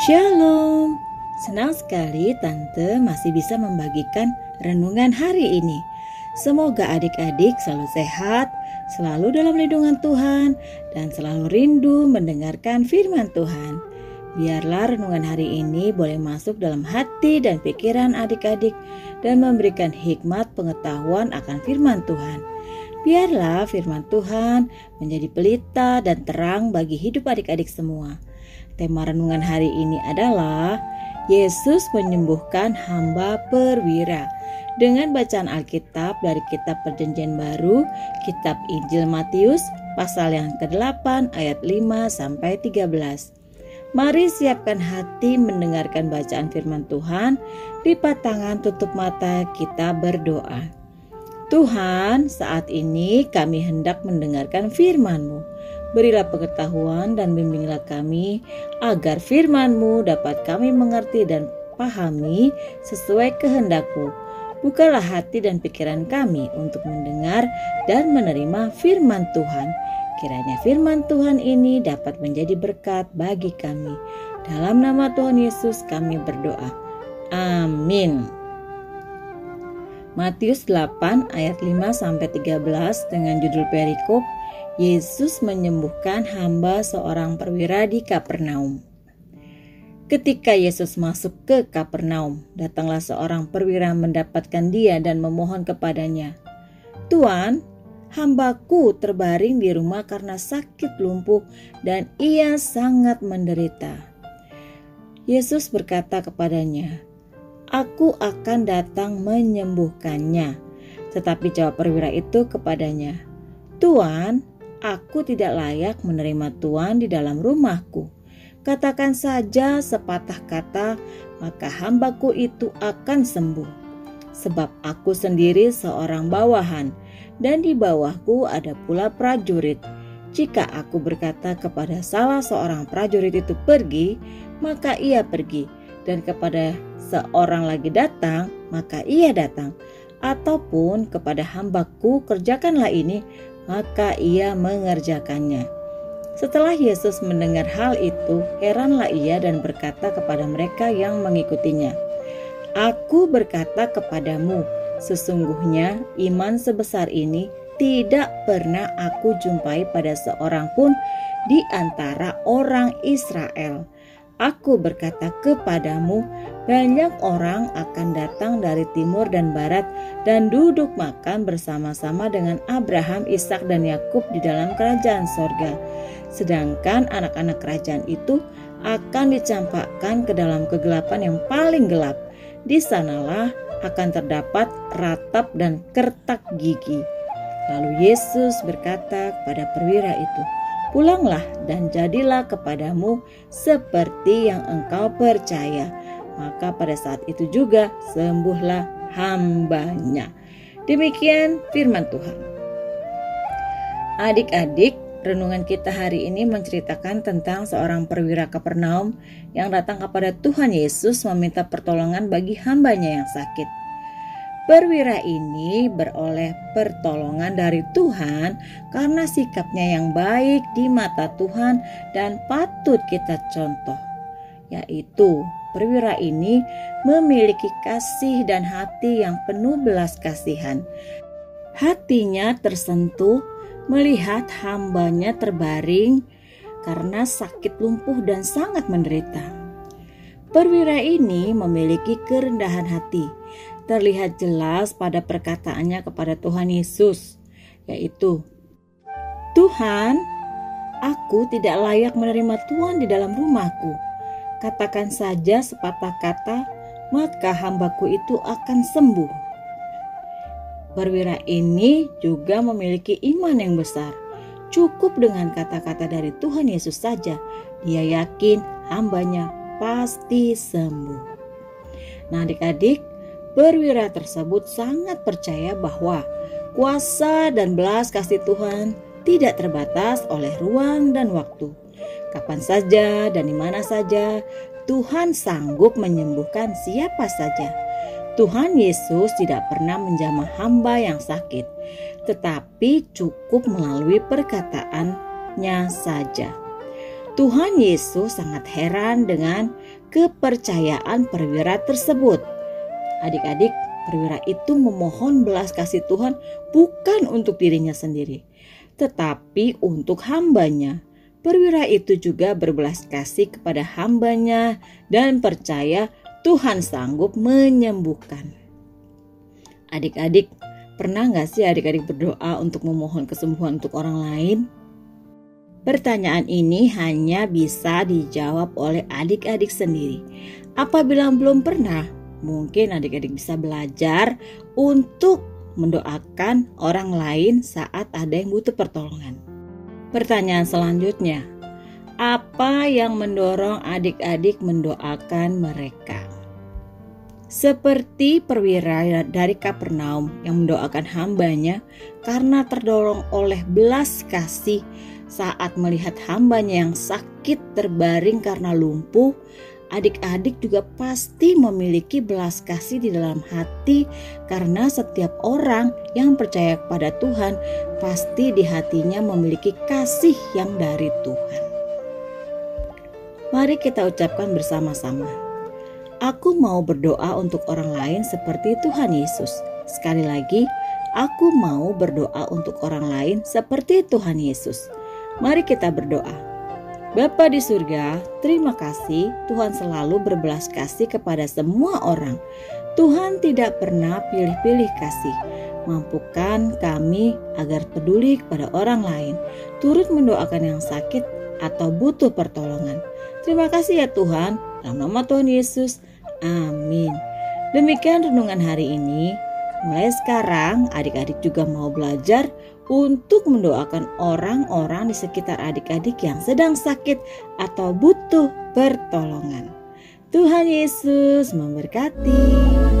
Shalom, senang sekali Tante masih bisa membagikan renungan hari ini. Semoga adik-adik selalu sehat, selalu dalam lindungan Tuhan, dan selalu rindu mendengarkan firman Tuhan. Biarlah renungan hari ini boleh masuk dalam hati dan pikiran adik-adik dan memberikan hikmat pengetahuan akan firman Tuhan. Biarlah firman Tuhan menjadi pelita dan terang bagi hidup adik-adik semua. Tema renungan hari ini adalah Yesus menyembuhkan hamba perwira. Dengan bacaan Alkitab dari kitab Perjanjian Baru, kitab Injil Matius pasal yang ke-8 ayat 5 sampai 13. Mari siapkan hati mendengarkan bacaan firman Tuhan. Lipat tangan, tutup mata, kita berdoa. Tuhan, saat ini kami hendak mendengarkan firman-Mu. Berilah pengetahuan dan bimbinglah kami agar firman-Mu dapat kami mengerti dan pahami sesuai kehendak-Mu. Bukalah hati dan pikiran kami untuk mendengar dan menerima firman Tuhan Kiranya firman Tuhan ini dapat menjadi berkat bagi kami. Dalam nama Tuhan Yesus kami berdoa. Amin. Matius 8 ayat 5 sampai 13 dengan judul perikop Yesus menyembuhkan hamba seorang perwira di Kapernaum. Ketika Yesus masuk ke Kapernaum, datanglah seorang perwira mendapatkan dia dan memohon kepadanya, "Tuan, hambaku terbaring di rumah karena sakit lumpuh dan ia sangat menderita. Yesus berkata kepadanya, Aku akan datang menyembuhkannya. Tetapi jawab perwira itu kepadanya, Tuan, aku tidak layak menerima Tuan di dalam rumahku. Katakan saja sepatah kata, maka hambaku itu akan sembuh. Sebab aku sendiri seorang bawahan, dan di bawahku ada pula prajurit. Jika aku berkata kepada salah seorang prajurit itu pergi, maka ia pergi, dan kepada seorang lagi datang, maka ia datang, ataupun kepada hambaku kerjakanlah ini, maka ia mengerjakannya. Setelah Yesus mendengar hal itu, heranlah ia dan berkata kepada mereka yang mengikutinya, "Aku berkata kepadamu, Sesungguhnya iman sebesar ini tidak pernah aku jumpai pada seorang pun di antara orang Israel. Aku berkata kepadamu, banyak orang akan datang dari timur dan barat dan duduk makan bersama-sama dengan Abraham, Ishak, dan Yakub di dalam kerajaan sorga. Sedangkan anak-anak kerajaan itu akan dicampakkan ke dalam kegelapan yang paling gelap. Di sanalah akan terdapat ratap dan kertak gigi. Lalu Yesus berkata kepada perwira itu, "Pulanglah dan jadilah kepadamu seperti yang engkau percaya." Maka pada saat itu juga sembuhlah hambanya. Demikian firman Tuhan. Adik-adik, Renungan kita hari ini menceritakan tentang seorang perwira Kapernaum yang datang kepada Tuhan Yesus meminta pertolongan bagi hambanya yang sakit. Perwira ini beroleh pertolongan dari Tuhan karena sikapnya yang baik di mata Tuhan dan patut kita contoh, yaitu perwira ini memiliki kasih dan hati yang penuh belas kasihan. Hatinya tersentuh melihat hambanya terbaring karena sakit lumpuh dan sangat menderita. Perwira ini memiliki kerendahan hati, terlihat jelas pada perkataannya kepada Tuhan Yesus, yaitu, "Tuhan, aku tidak layak menerima Tuhan di dalam rumahku. Katakan saja sepatah kata, maka hambaku itu akan sembuh." Perwira ini juga memiliki iman yang besar. Cukup dengan kata-kata dari Tuhan Yesus saja, dia yakin hambanya pasti sembuh. Nah adik-adik, perwira tersebut sangat percaya bahwa kuasa dan belas kasih Tuhan tidak terbatas oleh ruang dan waktu. Kapan saja dan di mana saja, Tuhan sanggup menyembuhkan siapa saja Tuhan Yesus tidak pernah menjamah hamba yang sakit, tetapi cukup melalui perkataannya saja. Tuhan Yesus sangat heran dengan kepercayaan perwira tersebut. Adik-adik, perwira itu memohon belas kasih Tuhan bukan untuk dirinya sendiri, tetapi untuk hambanya. Perwira itu juga berbelas kasih kepada hambanya dan percaya Tuhan sanggup menyembuhkan. Adik-adik, pernah nggak sih adik-adik berdoa untuk memohon kesembuhan untuk orang lain? Pertanyaan ini hanya bisa dijawab oleh adik-adik sendiri. Apabila belum pernah, mungkin adik-adik bisa belajar untuk mendoakan orang lain saat ada yang butuh pertolongan. Pertanyaan selanjutnya, apa yang mendorong adik-adik mendoakan mereka? Seperti perwira dari Kapernaum yang mendoakan hambanya karena terdorong oleh belas kasih saat melihat hambanya yang sakit terbaring karena lumpuh, adik-adik juga pasti memiliki belas kasih di dalam hati karena setiap orang yang percaya kepada Tuhan pasti di hatinya memiliki kasih yang dari Tuhan. Mari kita ucapkan bersama-sama. Aku mau berdoa untuk orang lain seperti Tuhan Yesus. Sekali lagi, aku mau berdoa untuk orang lain seperti Tuhan Yesus. Mari kita berdoa. Bapa di surga, terima kasih Tuhan selalu berbelas kasih kepada semua orang. Tuhan tidak pernah pilih-pilih kasih. Mampukan kami agar peduli kepada orang lain, turut mendoakan yang sakit atau butuh pertolongan. Terima kasih ya Tuhan, dalam nama Tuhan Yesus. Amin. Demikian renungan hari ini. Mulai sekarang, adik-adik juga mau belajar untuk mendoakan orang-orang di sekitar adik-adik yang sedang sakit atau butuh pertolongan. Tuhan Yesus memberkati.